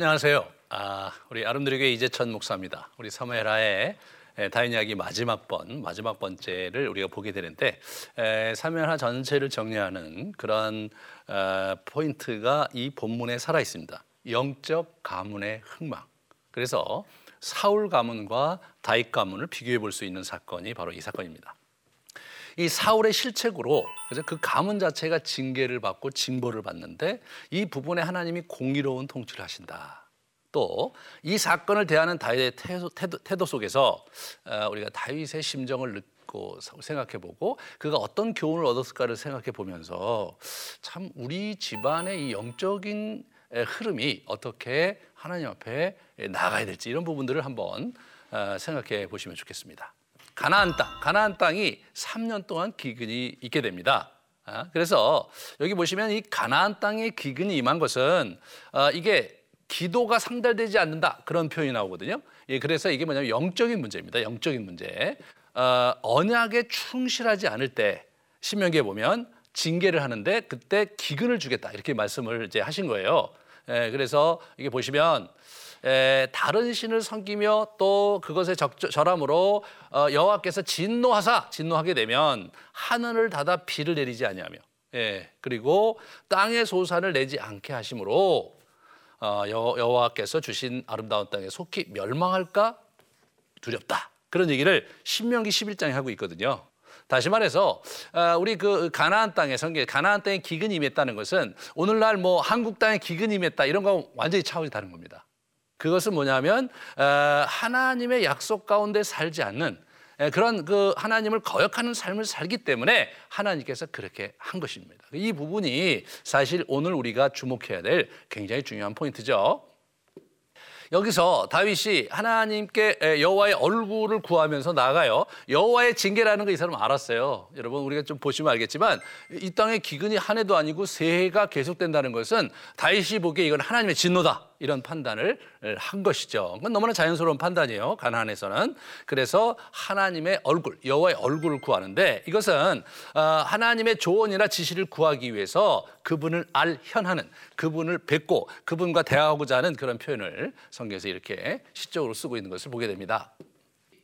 안녕하세요. 아, 우리 아름드리교회 이재천 목사입니다. 우리 사무엘하의 다인 이야기 마지막 번, 마지막 번째를 우리가 보게 되는데 에, 사무엘하 전체를 정리하는 그런 어, 포인트가 이 본문에 살아 있습니다. 영적 가문의 흥망. 그래서 사울 가문과 다윗 가문을 비교해 볼 수 있는 사건이 바로 이 사건입니다. 이 사울의 실책으로 그 가문 자체가 징계를 받고 징벌을 받는데 이 부분에 하나님이 공의로운 통치를 하신다. 또 이 사건을 대하는 다윗의 태도, 태도, 태도 속에서 어, 우리가 다윗의 심정을 느끼고 생각해 보고 그가 어떤 교훈을 얻었을까를 생각해 보면서 참 우리 집안의 이 영적인 흐름이 어떻게 하나님 앞에 나가야 될지 이런 부분들을 한번 어, 생각해 보시면 좋겠습니다. 가나안 땅, 가나안 땅이 3년 동안 기근이 있게 됩니다. 아, 그래서 여기 보시면 이 가나안 땅에 기근이 임한 것은 어, 이게 기도가 상달되지 않는다 그런 표현이 나오거든요. 예, 그래서 이게 뭐냐면 영적인 문제입니다. 영적인 문제. 어, 언약에 충실하지 않을 때 신명기에 보면 징계를 하는데 그때 기근을 주겠다 이렇게 말씀을 이제 하신 거예요. 예, 그래서 이게 보시면 에, 다른 신을 섬기며 또 그것에 적절함으로 어, 여호와께서 진노하사 진노하게 되면 하늘을 닫아 비를 내리지 아니하며 예, 그리고 땅의 소산을 내지 않게 하심으로 어, 여호와께서 주신 아름다운 땅에 속히 멸망할까 두렵다 그런 얘기를 신명기 11장에 하고 있거든요. 다시 말해서 어, 우리 그 가나안 땅에 성경 가나안 땅에 기근이 임했다는 것은 오늘날 뭐 한국 땅에 기근이 임했다 이런 거 완전히 차원이 다른 겁니다. 그것은 뭐냐면 어, 하나님의 약속 가운데 살지 않는 그런 그 하나님을 거역하는 삶을 살기 때문에 하나님께서 그렇게 한 것입니다. 이 부분이 사실 오늘 우리가 주목해야 될 굉장히 중요한 포인트죠. 여기서 다윗이 하나님께 여호와의 얼굴을 구하면서 나가요. 여호와의 징계라는 거 이 사람 알았어요. 여러분 우리가 좀 보시면 알겠지만 이 땅에 기근이 한 해도 아니고 세 해가 계속된다는 것은 다윗이 보기에 이건 하나님의 진노다. 이런 판단을 한 것이죠. 그건 너무나 자연스러운 판단이에요. 가나안에서는. 그래서 하나님의 얼굴, 여호와의 얼굴을 구하는데 이것은 어, 하나님의 조언이나 지시를 구하기 위해서 그분을 알현하는 그분을 뵙고 그분과 대화하고자 하는 그런 표현을 성경에서 이렇게 시적으로 쓰고 있는 것을 보게 됩니다.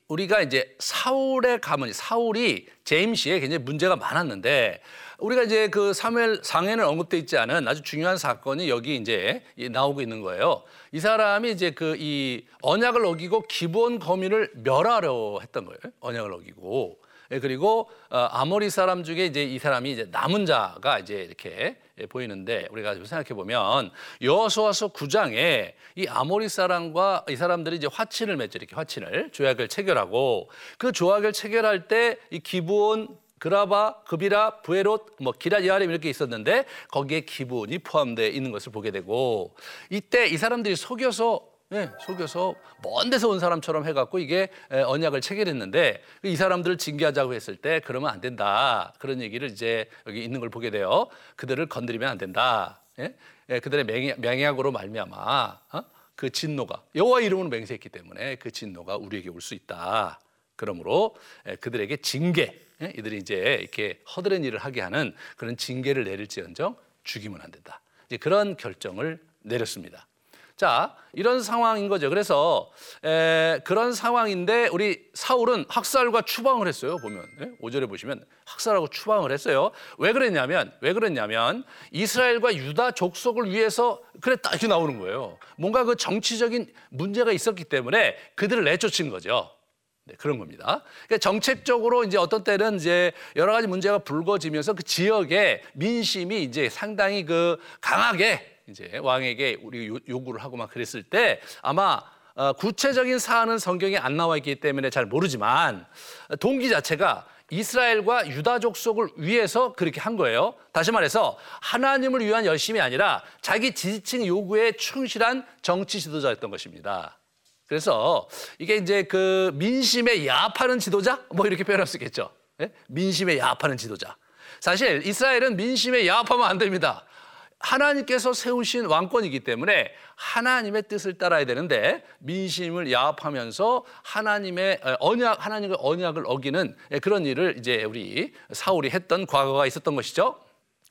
우리가 이제 사울의 가문, 사울이 제임시에 굉장히 문제가 많았는데 우리가 이제 그 사무엘 상에는 언급돼 있지 않은 아주 중요한 사건이 여기 이제 나오고 있는 거예요. 이 사람이 이제 그 이 언약을 어기고 기본 거민을 멸하려 했던 거예요. 언약을 어기고. 예, 그리고 어, 아모리 사람 중에 이제 이 사람이 이제 남은 자가 이제 이렇게 보이는데 우리가 생각해 보면 여호수아서 9장에 이 아모리 사람과 이 사람들이 이제 화친을 맺죠. 이렇게 화친을. 조약을 체결하고 그 조약을 체결할 때 이 기본 그라바, 그비라, 부에롯, 뭐 기라 여아림 이렇게 있었는데 거기에 기분이 포함되어 있는 것을 보게 되고 이때 이 사람들이 속여서 네, 속여서 먼 데서 온 사람처럼 해갖고 이게 언약을 체결했는데 이 사람들을 징계하자고 했을 때 그러면 안 된다 그런 얘기를 이제 여기 있는 걸 보게 돼요. 그들을 건드리면 안 된다. 예? 예, 그들의 맹약, 으로 말미암아 어? 그 진노가 여호와 이름으로 맹세했기 때문에 그 진노가 우리에게 올 수 있다. 그러므로 그들에게 징계 예? 이들이 이제 이렇게 허드렛 일을 하게 하는 그런 징계를 내릴지언정 죽이면 안 된다. 이제 그런 결정을 내렸습니다. 자, 이런 상황인 거죠. 그래서 에, 그런 상황인데 우리 사울은 학살과 추방을 했어요. 보면 예? 5절에 보시면 학살하고 추방을 했어요. 왜 그랬냐면 왜 그랬냐면 이스라엘과 유다 족속을 위해서 그랬다 이렇게 나오는 거예요. 뭔가 그 정치적인 문제가 있었기 때문에 그들을 내쫓은 거죠. 네, 그런 겁니다. 그러니까 정책적으로 이제 어떤 때는 이제 여러 가지 문제가 불거지면서 그 지역의 민심이 이제 상당히 그 강하게 이제 왕에게 우리 요구를 하고 막 그랬을 때 아마 어, 구체적인 사안은 성경에 안 나와 있기 때문에 잘 모르지만 동기 자체가 이스라엘과 유다 족 속을 위해서 그렇게 한 거예요. 다시 말해서 하나님을 위한 열심이 아니라 자기 지지층 요구에 충실한 정치 지도자였던 것입니다. 그래서 이게 이제 그 민심에 야합하는 지도자 뭐 이렇게 표현할 수 있겠죠. 예? 민심에 야합하는 지도자. 사실 이스라엘은 민심에 야합하면 안 됩니다. 하나님께서 세우신 왕권이기 때문에 하나님의 뜻을 따라야 되는데 민심을 야합하면서 하나님의 언약 하나님의 언약을 어기는 그런 일을 이제 우리 사울이 했던 과거가 있었던 것이죠.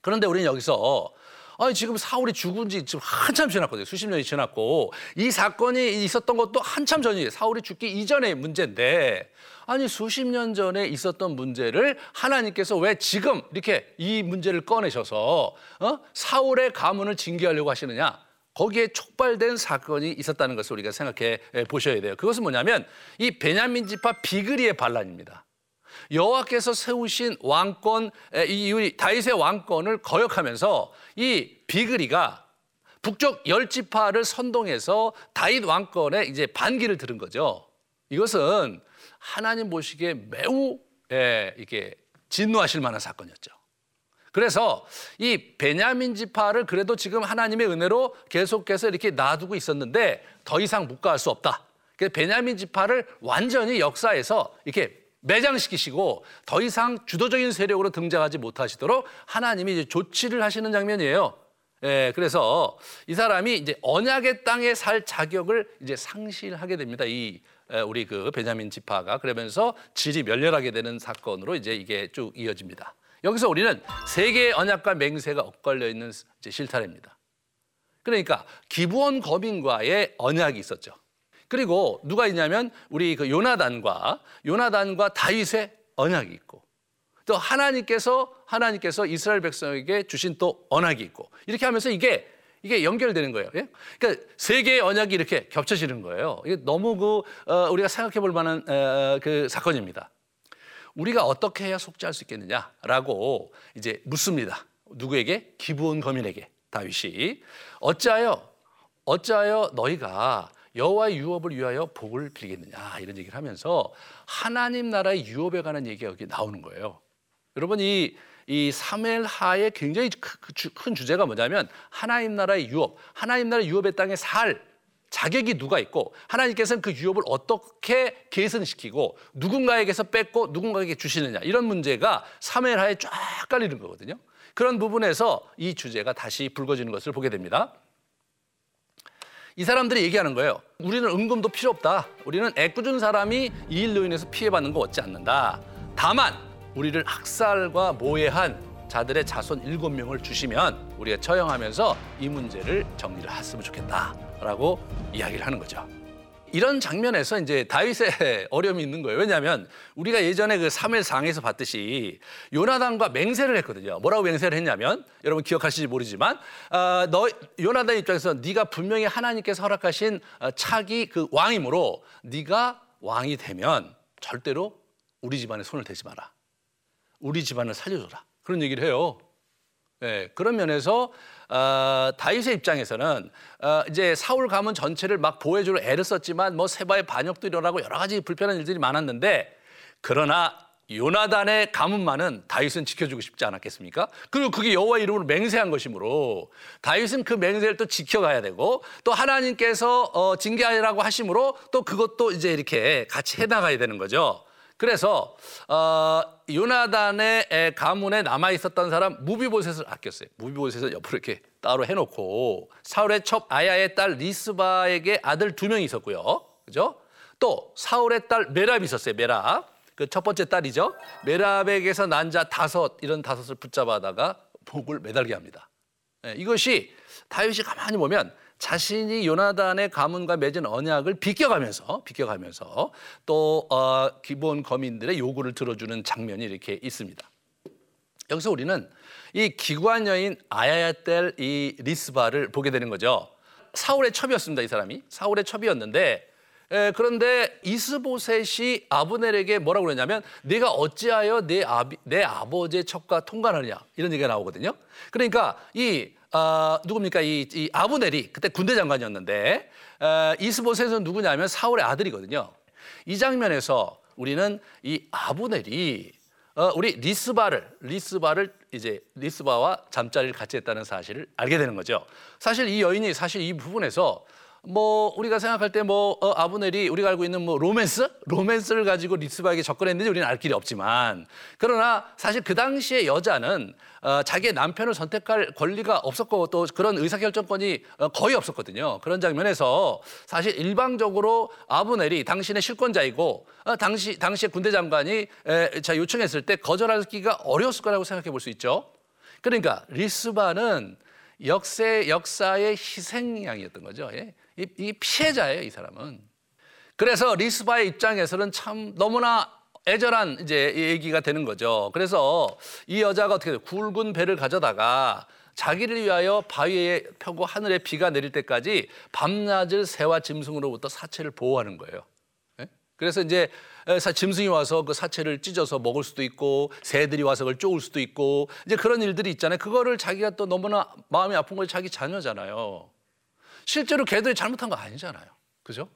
그런데 우리는 여기서 아니 지금 사울이 죽은 지 지금 한참 지났거든요. 수십 년이 지났고 이 사건이 있었던 것도 한참 전이에요. 사울이 죽기 이전의 문제인데 아니 수십 년 전에 있었던 문제를 하나님께서 왜 지금 이렇게 이 문제를 꺼내셔서 어? 사울의 가문을 징계하려고 하시느냐? 거기에 촉발된 사건이 있었다는 것을 우리가 생각해 보셔야 돼요. 그것은 뭐냐면 이 베냐민 지파 비그리의 반란입니다. 여호와께서 세우신 왕권 이 다윗의 왕권을 거역하면서 이 비그리가 북쪽 열 지파를 선동해서 다윗 왕권에 이제 반기를 들은 거죠. 이것은 하나님 보시기에 매우 예, 이게 진노하실 만한 사건이었죠. 그래서 이 베냐민 지파를 그래도 지금 하나님의 은혜로 계속해서 이렇게 놔두고 있었는데 더 이상 묵과할 수 없다. 그래서 베냐민 지파를 완전히 역사에서 이렇게 매장시키시고 더 이상 주도적인 세력으로 등장하지 못하시도록 하나님이 이제 조치를 하시는 장면이에요. 예, 그래서 이 사람이 이제 언약의 땅에 살 자격을 이제 상실하게 됩니다. 이 우리 그 베냐민 지파가 그러면서 질이 멸렬하게 되는 사건으로 이제 이게 쭉 이어집니다. 여기서 우리는 세 개의 언약과 맹세가 엇갈려 있는 실타래입니다. 그러니까 기부원 거민과의 언약이 있었죠. 그리고 누가 있냐면 우리 그 요나단과 요나단과 다윗의 언약이 있고 또 하나님께서 하나님께서 이스라엘 백성에게 주신 또 언약이 있고 이렇게 하면서 이게 이게 연결되는 거예요. 예? 그러니까 세 개의 언약이 이렇게 겹쳐지는 거예요. 이게 너무 그 어, 우리가 생각해 볼 만한 어, 그 사건입니다. 우리가 어떻게 해야 속죄할 수 있겠느냐라고 이제 묻습니다. 누구에게? 기부온 거민에게 다윗이 어찌하여 어찌하여 너희가 여호와의 유업을 위하여 복을 빌겠느냐 이런 얘기를 하면서 하나님 나라의 유업에 관한 얘기가 여기 나오는 거예요. 여러분 이, 이 사멜하의 굉장히 큰 주제가 뭐냐면 하나님 나라의 유업, 하나님 나라의 유업의 땅에 살 자격이 누가 있고 하나님께서는 그 유업을 어떻게 계승시키고 누군가에게서 뺏고 누군가에게 주시느냐 이런 문제가 사멜하에 쫙 깔리는 거거든요. 그런 부분에서 이 주제가 다시 불거지는 것을 보게 됩니다. 이 사람들이 얘기하는 거예요. 우리는 은금도 필요 없다. 우리는 애꿎은 사람이 이 일로 인해서 피해받는 거 얻지 않는다. 다만 우리를 학살과 모해한 자들의 자손 일곱 명을 주시면 우리가 처형하면서 이 문제를 정리를 했으면 좋겠다라고 이야기를 하는 거죠. 이런 장면에서 이제 다윗의 어려움이 있는 거예요. 왜냐하면 우리가 예전에 그 3일 상에서 봤듯이 요나단과 맹세를 했거든요. 뭐라고 맹세를 했냐면 여러분 기억하실지 모르지만 어, 너 요나단 입장에서 네가 분명히 하나님께서 허락하신 어, 차기 그 왕이므로 네가 왕이 되면 절대로 우리 집안에 손을 대지 마라. 우리 집안을 살려줘라. 그런 얘기를 해요. 네, 그런 면에서 어, 다윗의 입장에서는 어, 이제 사울 가문 전체를 막 보호해주려 애를 썼지만 뭐 세바의 반역도 일어나고 여러 가지 불편한 일들이 많았는데 그러나 요나단의 가문만은 다윗은 지켜주고 싶지 않았겠습니까? 그리고 그게 여호와 이름으로 맹세한 것이므로 다윗은 그 맹세를 또 지켜가야 되고 또 하나님께서 어, 징계하라고 하심으로 또 그것도 이제 이렇게 같이 해나가야 되는 거죠. 그래서 어, 요나단의 가문에 남아 있었던 사람 무비보셋을 아꼈어요. 무비보셋을 옆으로 이렇게 따로 해놓고 사울의 첩 아야의 딸 리스바에게 아들 두 명이 있었고요. 그죠? 또 사울의 딸 메랍이 있었어요. 메랍. 그 첫 번째 딸이죠. 메랍에게서 난 자 다섯 이런 다섯을 붙잡아다가 복을 매달게 합니다. 네, 이것이 다윗이 가만히 보면 자신이 요나단의 가문과 맺은 언약을 비껴가면서 비껴가면서 또 어, 기본 거민들의 요구를 들어주는 장면이 이렇게 있습니다. 여기서 우리는 이 기관 여인 아야야텔 이 리스바를 보게 되는 거죠. 사울의 첩이었습니다. 이 사람이 사울의 첩이었는데 에, 그런데 이스보셋이 아브넬에게 뭐라고 그러냐면 내가 어찌하여 내, 아비, 내 아버지의 첩과 통관하느냐 이런 얘기가 나오거든요. 그러니까 이 어, 누굽니까? 이, 이 아브넬이 그때 군대 장관이었는데 어, 이스보셋은 누구냐면 사울의 아들이거든요. 이 장면에서 우리는 이 아브넬이 어, 우리 리스바를 리스바를 이제 리스바와 잠자리를 같이 했다는 사실을 알게 되는 거죠. 사실 이 여인이 사실 이 부분에서 뭐 우리가 생각할 때뭐 어, 아브넬이 우리가 알고 있는 뭐 로맨스 로맨스를 가지고 리스바에게 접근했는지 우리는 알 길이 없지만 그러나 사실 그 당시에 여자는 어, 자기의 남편을 선택할 권리가 없었고 또 그런 의사결정권이 어, 거의 없었거든요. 그런 장면에서 사실 일방적으로 아브넬이 당시의 실권자이고 어, 당시 당시에 군대 장관이 에, 자 요청했을 때 거절하기가 어려웠을 거라고 생각해 볼 수 있죠. 그러니까 리스바는 역세 역사의 희생양이었던 거죠. 예? 이, 이 피해자예요, 이 사람은. 그래서 리스바의 입장에서는 참 너무나 애절한 이제 얘기가 되는 거죠. 그래서 이 여자가 어떻게 돼요? 굵은 배를 가져다가 자기를 위하여 바위에 펴고 하늘에 비가 내릴 때까지 밤낮을 새와 짐승으로부터 사체를 보호하는 거예요. 예? 그래서 이제 짐승이 와서 그 사체를 찢어서 먹을 수도 있고 새들이 와서 그걸 쪼을 수도 있고 이제 그런 일들이 있잖아요. 그거를 자기가 또 너무나 마음이 아픈 거지 자기 자녀잖아요. 실제로 걔들이 잘못한 거 아니잖아요. 그죠?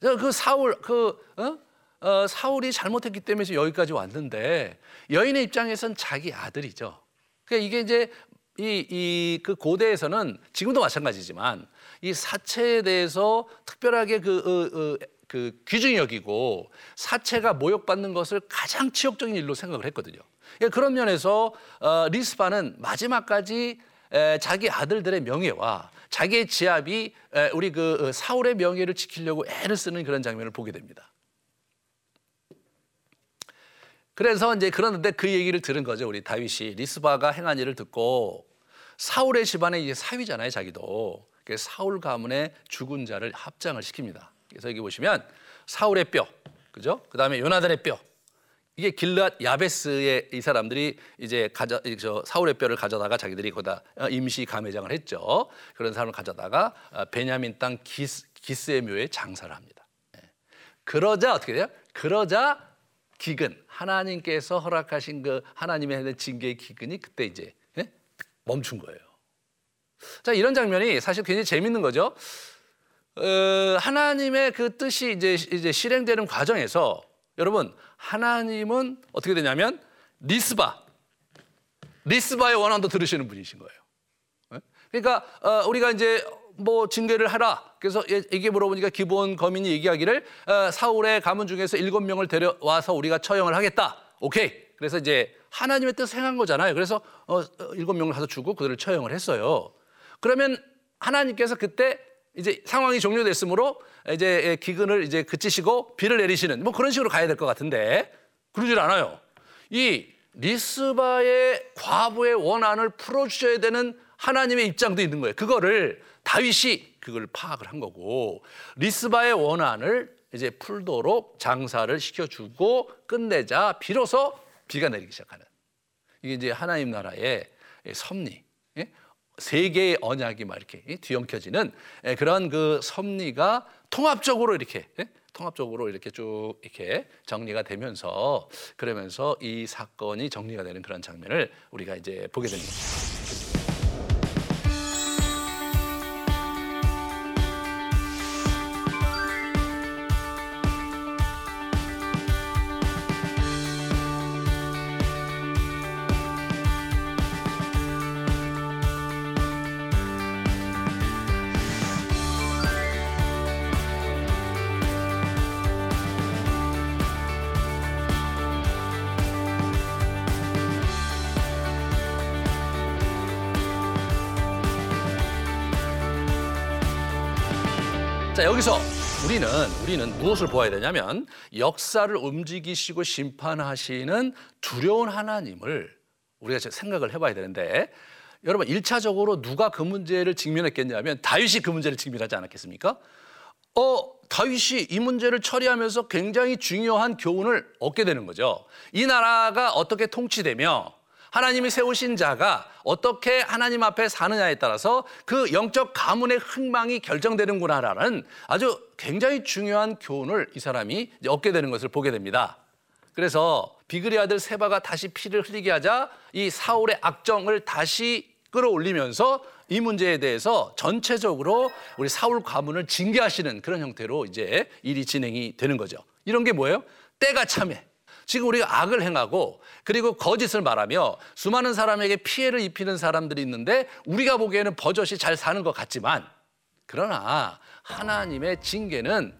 그 사울 그 어? 어, 사울이 잘못했기 때문에 여기까지 왔는데 여인의 입장에선 자기 아들이죠. 그러니까 이게 이제 이그 고대에서는 지금도 마찬가지지만 이 사체에 대해서 특별하게 그, 어, 어, 그 귀중히 여기고 사체가 모욕받는 것을 가장 치욕적인 일로 생각을 했거든요. 그러니까 그런 면에서 어, 리스바는 마지막까지 에, 자기 아들들의 명예와 자기의 지압이 에, 우리 그 어, 사울의 명예를 지키려고 애를 쓰는 그런 장면을 보게 됩니다. 그래서 이제 그러는데 그 얘기를 들은 거죠. 우리 다윗이 리스바가 행한 일을 듣고 사울의 집안의 이제 사위잖아요, 자기도. 사울 가문의 죽은 자를 합장을 시킵니다. 그래서 여기 보시면 사울의 뼈, 그죠? 그 다음에 요나단의 뼈. 이게 길앗 야베스의 이 사람들이 이제 가져 저 사울의 뼈를 가져다가 자기들이 거다 임시 감회장을 했죠. 그런 사람을 가져다가 어, 베냐민 땅 기스, 기스의 묘에 장사를 합니다. 예. 그러자 어떻게 돼요? 그러자 기근 하나님께서 허락하신 그 하나님의 징계의 기근이 그때 이제 예? 멈춘 거예요. 자 이런 장면이 사실 굉장히 재밌는 거죠. 어, 하나님의 그 뜻이 이제 이제 실행되는 과정에서 여러분 하나님은 어떻게 되냐면 리스바 리스바의 원한도 들으시는 분이신 거예요. 예? 그러니까 어, 우리가 이제 뭐 징계를 하라. 그래서 이게 물어보니까 기본 거민이 얘기하기를 어, 사울의 가문 중에서 일곱 명을 데려와서 우리가 처형을 하겠다. 오케이. 그래서 이제 하나님의 뜻을 행한 거잖아요. 그래서 어, 어, 일곱 명을 가서 주고 그들을 처형을 했어요. 그러면 하나님께서 그때 이제 상황이 종료됐으므로 이제 기근을 이제 그치시고 비를 내리시는 뭐 그런 식으로 가야 될 것 같은데 그러질 않아요. 이 리스바의 과부의 원한을 풀어주셔야 되는 하나님의 입장도 있는 거예요. 그거를 다윗이 그걸 파악을 한 거고 리스바의 원한을 이제 풀도록 장사를 시켜주고 끝내자 비로소 비가 내리기 시작하는 이게 이제 하나님 나라의 섭리 예? 세계의 언약이 막 이렇게 뒤엉켜지는 예, 그런 그 섭리가 통합적으로 이렇게 예? 통합적으로 이렇게 쭉 이렇게 정리가 되면서 그러면서 이 사건이 정리가 되는 그런 장면을 우리가 이제 보게 됩니다. 자 여기서 우리는 우리는 무엇을 보아야 되냐면 역사를 움직이시고 심판하시는 두려운 하나님을 우리가 생각을 해봐야 되는데 여러분 일차적으로 누가 그 문제를 직면했겠냐면 다윗이 그 문제를 직면하지 않았겠습니까? 어 다윗이 이 문제를 처리하면서 굉장히 중요한 교훈을 얻게 되는 거죠. 이 나라가 어떻게 통치되며 하나님이 세우신 자가 어떻게 하나님 앞에 사느냐에 따라서 그 영적 가문의 흥망이 결정되는구나라는 아주 굉장히 중요한 교훈을 이 사람이 얻게 되는 것을 보게 됩니다. 그래서 비그리 아들 세바가 다시 피를 흘리게 하자 이 사울의 악정을 다시 끌어올리면서 이 문제에 대해서 전체적으로 우리 사울 가문을 징계하시는 그런 형태로 이제 일이 진행이 되는 거죠. 이런 게 뭐예요? 때가 참해. 지금 우리가 악을 행하고 그리고 거짓을 말하며 수많은 사람에게 피해를 입히는 사람들이 있는데 우리가 보기에는 버젓이 잘 사는 것 같지만 그러나 하나님의 징계는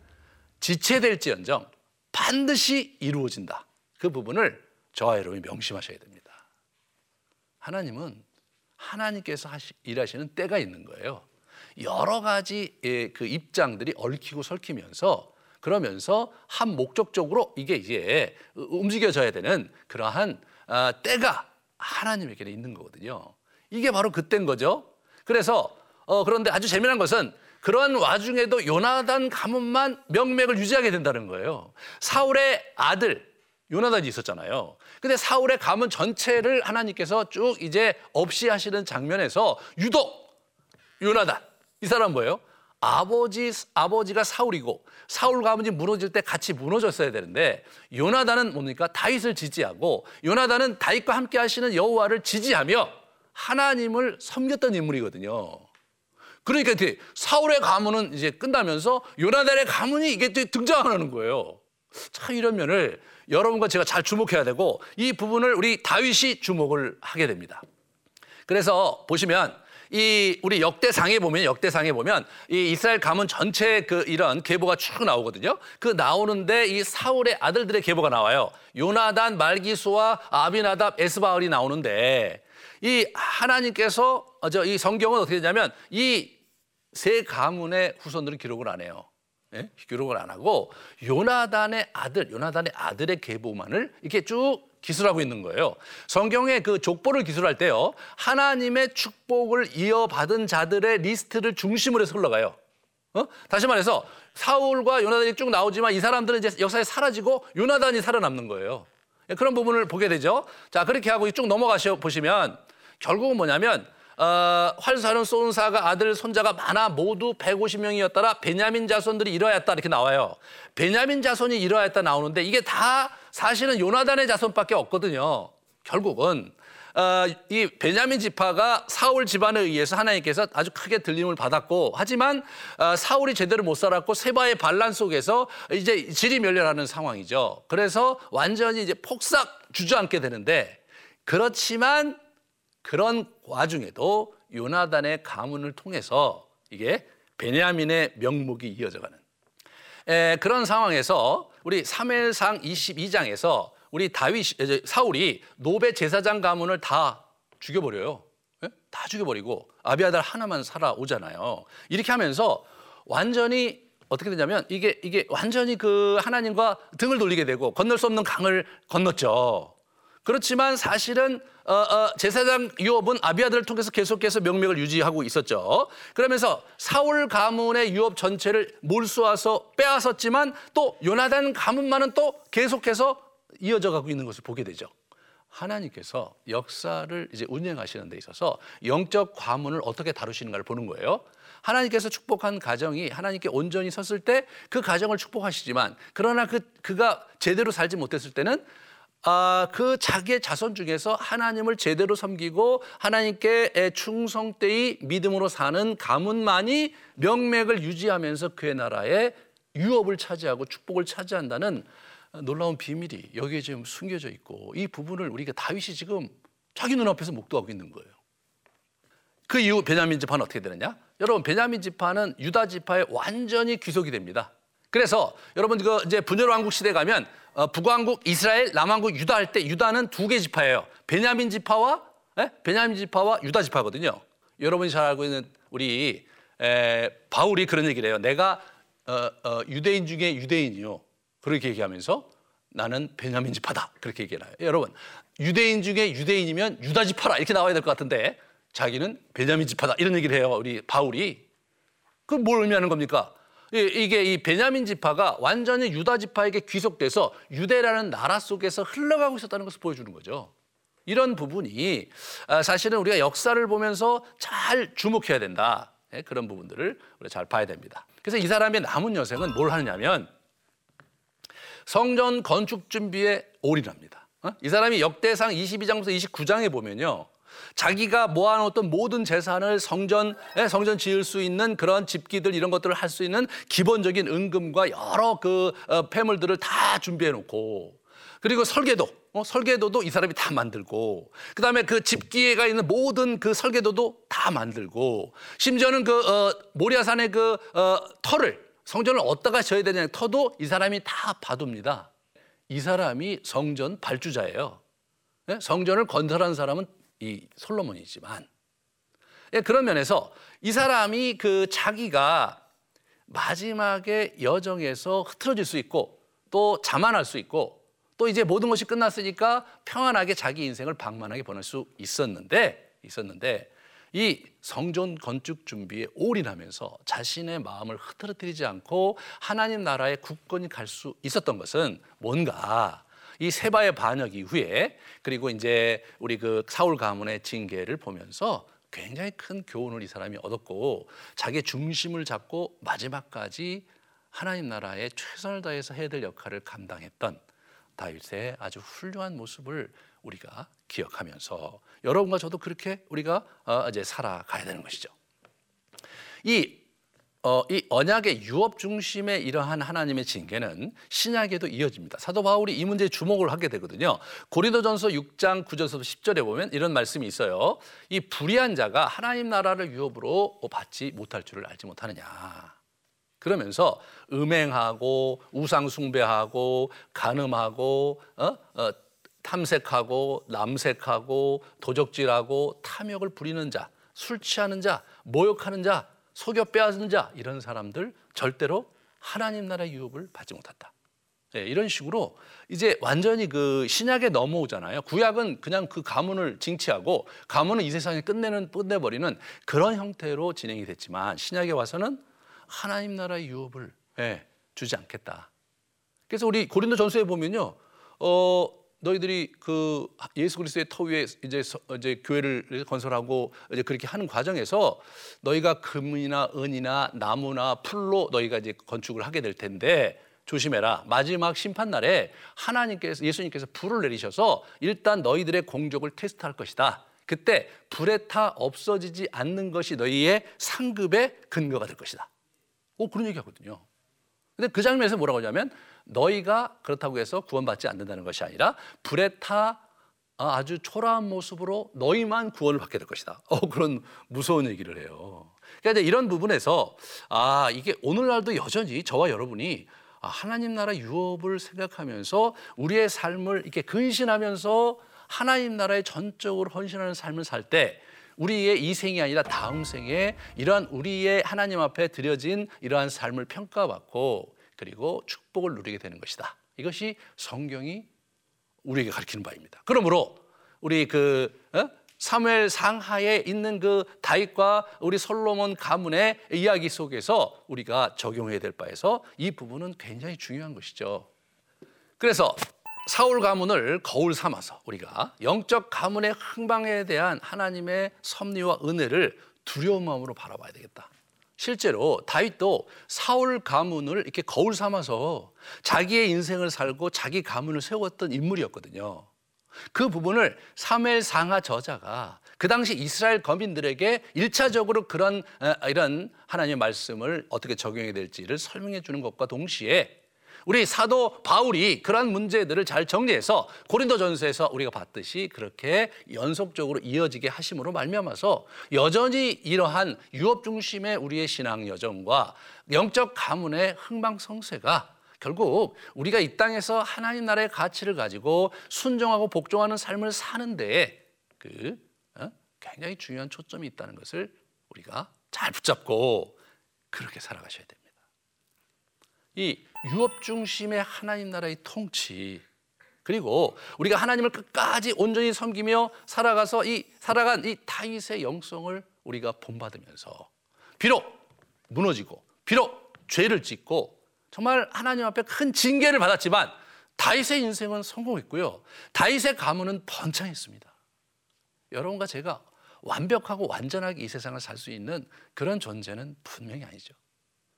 지체될지언정 반드시 이루어진다. 그 부분을 저와 여러분이 명심하셔야 됩니다. 하나님은 하나님께서 하시, 일하시는 때가 있는 거예요. 여러 가지 그 입장들이 얽히고 설키면서 그러면서 한 목적적으로 이게 이제 움직여져야 되는 그러한 아, 때가 하나님에게 있는 거거든요. 이게 바로 그때인 거죠. 그래서 어, 그런데 아주 재미난 것은 그런 와중에도 요나단 가문만 명맥을 유지하게 된다는 거예요. 사울의 아들 요나단이 있었잖아요. 근데 사울의 가문 전체를 하나님께서 쭉 이제 없이 하시는 장면에서 유독 요나단 이 사람 뭐예요? 아버지 아버지가 사울이고 사울 가문이 무너질 때 같이 무너졌어야 되는데 요나단은 뭡니까 다윗을 지지하고 요나단은 다윗과 함께 하시는 여호와를 지지하며 하나님을 섬겼던 인물이거든요. 그러니까 사울의 가문은 이제 끝나면서 요나단의 가문이 이게 등장하는 거예요. 참 이런 면을 여러분과 제가 잘 주목해야 되고 이 부분을 우리 다윗이 주목을 하게 됩니다. 그래서 보시면 이 우리 역대상에 보면 역대상에 보면 이 이스라엘 가문 전체 그 이런 계보가 쭉 나오거든요. 그 나오는데 이 사울의 아들들의 계보가 나와요. 요나단, 말기수와 아비나답, 에스바을이 나오는데 이 하나님께서 어, 저이 성경은 어떻게 되냐면 이 세 가문의 후손들은 기록을 안 해요. 예? 기록을 안 하고 요나단의 아들, 요나단의 아들의 계보만을 이렇게 쭉 기술하고 있는 거예요. 성경의 그 족보를 기술할 때요. 하나님의 축복을 이어받은 자들의 리스트를 중심으로 해서 흘러가요. 어? 다시 말해서 사울과 요나단이 쭉 나오지만 이 사람들은 이제 역사에 사라지고 요나단이 살아남는 거예요. 예, 그런 부분을 보게 되죠. 자, 그렇게 하고 쭉 넘어가셔 보시면 결국은 뭐냐면 어, 활사는 쏜사가 아들 손자가 많아 모두 150명이었더라 베냐민 자손들이 이러하였다 이렇게 나와요. 베냐민 자손이 이러하였다 나오는데 이게 다 사실은 요나단의 자손밖에 없거든요. 결국은 어, 이 베냐민 지파가 사울 집안에 의해서 하나님께서 아주 크게 들림을 받았고 하지만 어, 사울이 제대로 못 살았고 세바의 반란 속에서 이제 지리멸렬하는 상황이죠. 그래서 완전히 이제 폭삭 주저앉게 되는데 그렇지만 그런 와중에도 요나단의 가문을 통해서 이게 베냐민의 명목이 이어져가는 에, 그런 상황에서 우리 3회상 22장에서 우리 다윗 사울이 노베 제사장 가문을 다 죽여버려요. 예? 다 죽여버리고 아비아달 하나만 살아오잖아요. 이렇게 하면서 완전히 어떻게 되냐면 이게 이게 완전히 그 하나님과 등을 돌리게 되고 건널 수 없는 강을 건넜죠. 그렇지만 사실은 어, 어, 제사장 유업은 아비아들을 통해서 계속해서 명맥을 유지하고 있었죠. 그러면서 사울 가문의 유업 전체를 몰수와서 빼앗았지만 또 요나단 가문만은 또 계속해서 이어져 가고 있는 것을 보게 되죠. 하나님께서 역사를 이제 운영하시는 데 있어서 영적 과문을 어떻게 다루시는가를 보는 거예요. 하나님께서 축복한 가정이 하나님께 온전히 섰을 때 그 가정을 축복하시지만 그러나 그 그가 제대로 살지 못했을 때는 아, 그 자기의 자손 중에서 하나님을 제대로 섬기고 하나님께 충성되이 믿음으로 사는 가문만이 명맥을 유지하면서 그의 나라에 유업을 차지하고 축복을 차지한다는 놀라운 비밀이 여기에 지금 숨겨져 있고 이 부분을 우리가 다윗이 지금 자기 눈앞에서 목도하고 있는 거예요. 그 이후 베냐민 지파는 어떻게 되느냐? 여러분 베냐민 지파는 유다 지파에 완전히 귀속이 됩니다. 그래서 여러분 그 이제 분열 왕국 시대 가면 어, 북왕국 이스라엘, 남왕국 유다 할 때 유다는 두 개 지파예요. 베냐민 지파와 에? 베냐민 지파와 유다 지파거든요. 여러분이 잘 알고 있는 우리 에, 바울이 그런 얘기를 해요. 내가 어, 어, 유대인 중에 유대인이요. 그렇게 얘기하면서 나는 베냐민 지파다. 그렇게 얘기해요. 여러분 유대인 중에 유대인이면 유다 지파라 이렇게 나와야 될 것 같은데 자기는 베냐민 지파다 이런 얘기를 해요. 우리 바울이. 그럼 뭘 의미하는 겁니까? 이게 이 베냐민 지파가 완전히 유다 지파에게 귀속돼서 유대라는 나라 속에서 흘러가고 있었다는 것을 보여주는 거죠. 이런 부분이 아, 사실은 우리가 역사를 보면서 잘 주목해야 된다. 네, 그런 부분들을 우리가 잘 봐야 됩니다. 그래서 이 사람의 남은 여생은 뭘 하느냐면 성전 건축 준비에 올인합니다. 어? 이 사람이 역대상 22장부터 29장에 보면요. 자기가 모아놓던 모든 재산을 성전 성전 지을 수 있는 그런 집기들 이런 것들을 할 수 있는 기본적인 은금과 여러 그 어, 폐물들을 다 준비해 놓고 그리고 설계도 어, 설계도도 이 사람이 다 만들고 그다음에 그 집기에가 있는 모든 그 설계도도 다 만들고 심지어는 그 어, 모리아산의 그 어, 터를 성전을 어디다가 져야 되냐 터도 이 사람이 다 봐둡니다. 이 사람이 성전 발주자예요. 네? 성전을 건설한 사람은 이 솔로몬이지만 예, 그런 면에서 이 사람이 그 자기가 마지막에 여정에서 흐트러질 수 있고 또 자만할 수 있고 또 이제 모든 것이 끝났으니까 평안하게 자기 인생을 방만하게 보낼 수 있었는데 있었는데 이 성전 건축 준비에 올인하면서 자신의 마음을 흐트러뜨리지 않고 하나님 나라의 국권이 갈 수 있었던 것은 뭔가 이 세바의 반역 이후에 그리고 이제 우리 그 사울 가문의 징계를 보면서 굉장히 큰 교훈을 이 사람이 얻었고 자기의 중심을 잡고 마지막까지 하나님 나라에 최선을 다해서 해야 될 역할을 감당했던 다윗의 아주 훌륭한 모습을 우리가 기억하면서 여러분과 저도 그렇게 우리가 어, 이제 살아가야 되는 것이죠. 이 어, 이 언약의 유업 중심의 이러한 하나님의 징계는 신약에도 이어집니다. 사도 바울이 이 문제에 주목을 하게 되거든요. 고린도전서 6장 9절에서 10절에 보면 이런 말씀이 있어요. 이 불의한 자가 하나님 나라를 유업으로 받지 못할 줄을 알지 못하느냐. 그러면서 음행하고 우상 숭배하고 간음하고 어? 어, 탐색하고 남색하고 도적질하고 탐욕을 부리는 자, 술 취하는 자, 모욕하는 자, 속여 빼앗은 자 이런 사람들 절대로 하나님 나라의 유업을 받지 못한다. 네, 이런 식으로 이제 완전히 그 신약에 넘어오잖아요. 구약은 그냥 그 가문을 징치하고 가문은 이 세상에 끝내는 끝내버리는 그런 형태로 진행이 됐지만 신약에 와서는 하나님 나라의 유업을 예, 주지 않겠다. 그래서 우리 고린도 전서에 보면요, 어, 너희들이 그 예수 그리스도의 터 위에 이제 이제 교회를 건설하고 이제 그렇게 하는 과정에서 너희가 금이나 은이나 나무나 풀로 너희가 이제 건축을 하게 될 텐데 조심해라. 마지막 심판 날에 하나님께서 예수님께서 불을 내리셔서 일단 너희들의 공적을 테스트할 것이다. 그때 불에 타 없어지지 않는 것이 너희의 상급의 근거가 될 것이다. 오 그런 얘기 하거든요. 근데 그 장면에서 뭐라고 하냐면 너희가 그렇다고 해서 구원받지 않는다는 것이 아니라 불에 타 아주 초라한 모습으로 너희만 구원을 받게 될 것이다. 어, 그런 무서운 얘기를 해요. 그러니까 이런 부분에서 아 이게 오늘날도 여전히 저와 여러분이 아, 하나님 나라 유업을 생각하면서 우리의 삶을 이렇게 근신하면서 하나님 나라에 전적으로 헌신하는 삶을 살 때 우리의 이 생이 아니라 다음 생에 이러한 우리의 하나님 앞에 드려진 이러한 삶을 평가받고 그리고 축복을 누리게 되는 것이다. 이것이 성경이 우리에게 가르치는 바입니다. 그러므로 우리 그 어? 사무엘 상하에 있는 그 다윗과 우리 솔로몬 가문의 이야기 속에서 우리가 적용해야 될 바에서 이 부분은 굉장히 중요한 것이죠. 그래서 사울 가문을 거울 삼아서 우리가 영적 가문의 흥방에 대한 하나님의 섭리와 은혜를 두려운 마음으로 바라봐야 되겠다. 실제로 다윗도 사울 가문을 이렇게 거울 삼아서 자기의 인생을 살고 자기 가문을 세웠던 인물이었거든요. 그 부분을 사멜 상하 저자가 그 당시 이스라엘 거민들에게 일차적으로 그런 이런 하나님의 말씀을 어떻게 적용해야 될지를 설명해 주는 것과 동시에 우리 사도 바울이 그러한 문제들을 잘 정리해서 고린도전서에서 우리가 봤듯이 그렇게 연속적으로 이어지게 하심으로 말미암아서 여전히 이러한 유업 중심의 우리의 신앙 여정과 영적 가문의 흥망성쇠가 결국 우리가 이 땅에서 하나님 나라의 가치를 가지고 순종하고 복종하는 삶을 사는데 그 어? 굉장히 중요한 초점이 있다는 것을 우리가 잘 붙잡고 그렇게 살아가셔야 됩니다. 이 유업 중심의 하나님 나라의 통치 그리고 우리가 하나님을 끝까지 온전히 섬기며 살아가서 이 살아간 이 다윗의 영성을 우리가 본받으면서 비록 무너지고 비록 죄를 짓고 정말 하나님 앞에 큰 징계를 받았지만 다윗의 인생은 성공했고요. 다윗의 가문은 번창했습니다. 여러분과 제가 완벽하고 완전하게 이 세상을 살 수 있는 그런 존재는 분명히 아니죠.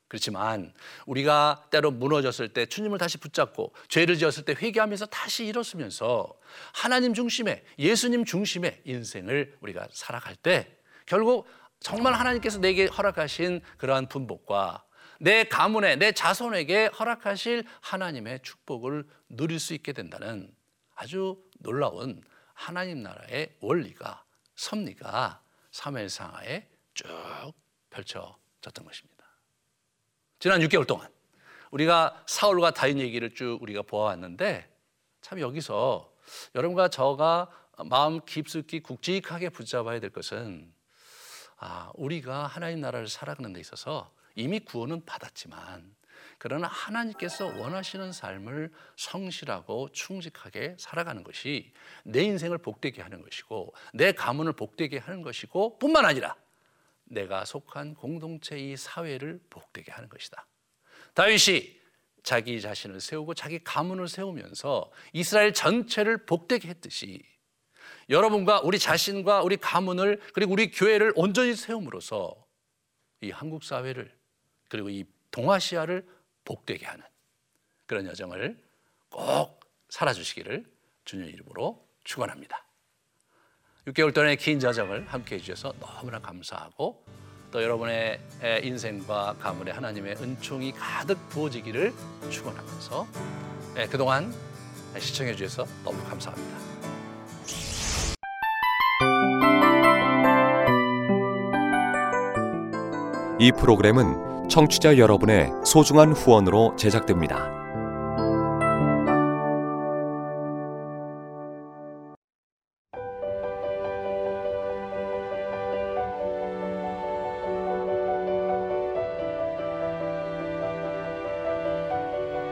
그렇지만 우리가 때로 무너졌을 때 주님을 다시 붙잡고 죄를 지었을 때 회개하면서 다시 일어서면서 하나님 중심의 예수님 중심의 인생을 우리가 살아갈 때 결국 정말 하나님께서 내게 허락하신 그러한 분복과 내 가문에 내 자손에게 허락하실 하나님의 축복을 누릴 수 있게 된다는 아주 놀라운 하나님 나라의 원리가 섭리가 사무상하에 쭉 펼쳐졌던 것입니다. 지난 6개월 동안. 우리가 사울과 다윗 얘기를 쭉 우리가 보아왔는데 참 여기서 여러분과 저가 마음 깊숙이 굵직하게 붙잡아야 될 것은 아, 우리가 하나님 나라를 살아가는 데 있어서 이미 구원은 받았지만 그러나 하나님께서 원하시는 삶을 성실하고 충직하게 살아가는 것이 내 인생을 복되게 하는 것이고 내 가문을 복되게 하는 것이고 뿐만 아니라 내가 속한 공동체 이 사회를 복되게 하는 것이다. 다윗이 자기 자신을 세우고 자기 가문을 세우면서 이스라엘 전체를 복되게 했듯이 여러분과 우리 자신과 우리 가문을 그리고 우리 교회를 온전히 세움으로써 이 한국 사회를 그리고 이 동아시아를 복되게 하는 그런 여정을 꼭 살아주시기를 주님 이름으로 축원합니다. 6개월 동안의 긴 여정을 함께 해주셔서 너무나 감사하고 또 여러분의 인생과 가문에 하나님의 은총이 가득 부어지기를 축원하면서 그동안 시청해 주셔서 너무 감사합니다. 이 프로그램은 청취자 여러분의 소중한 후원으로 제작됩니다.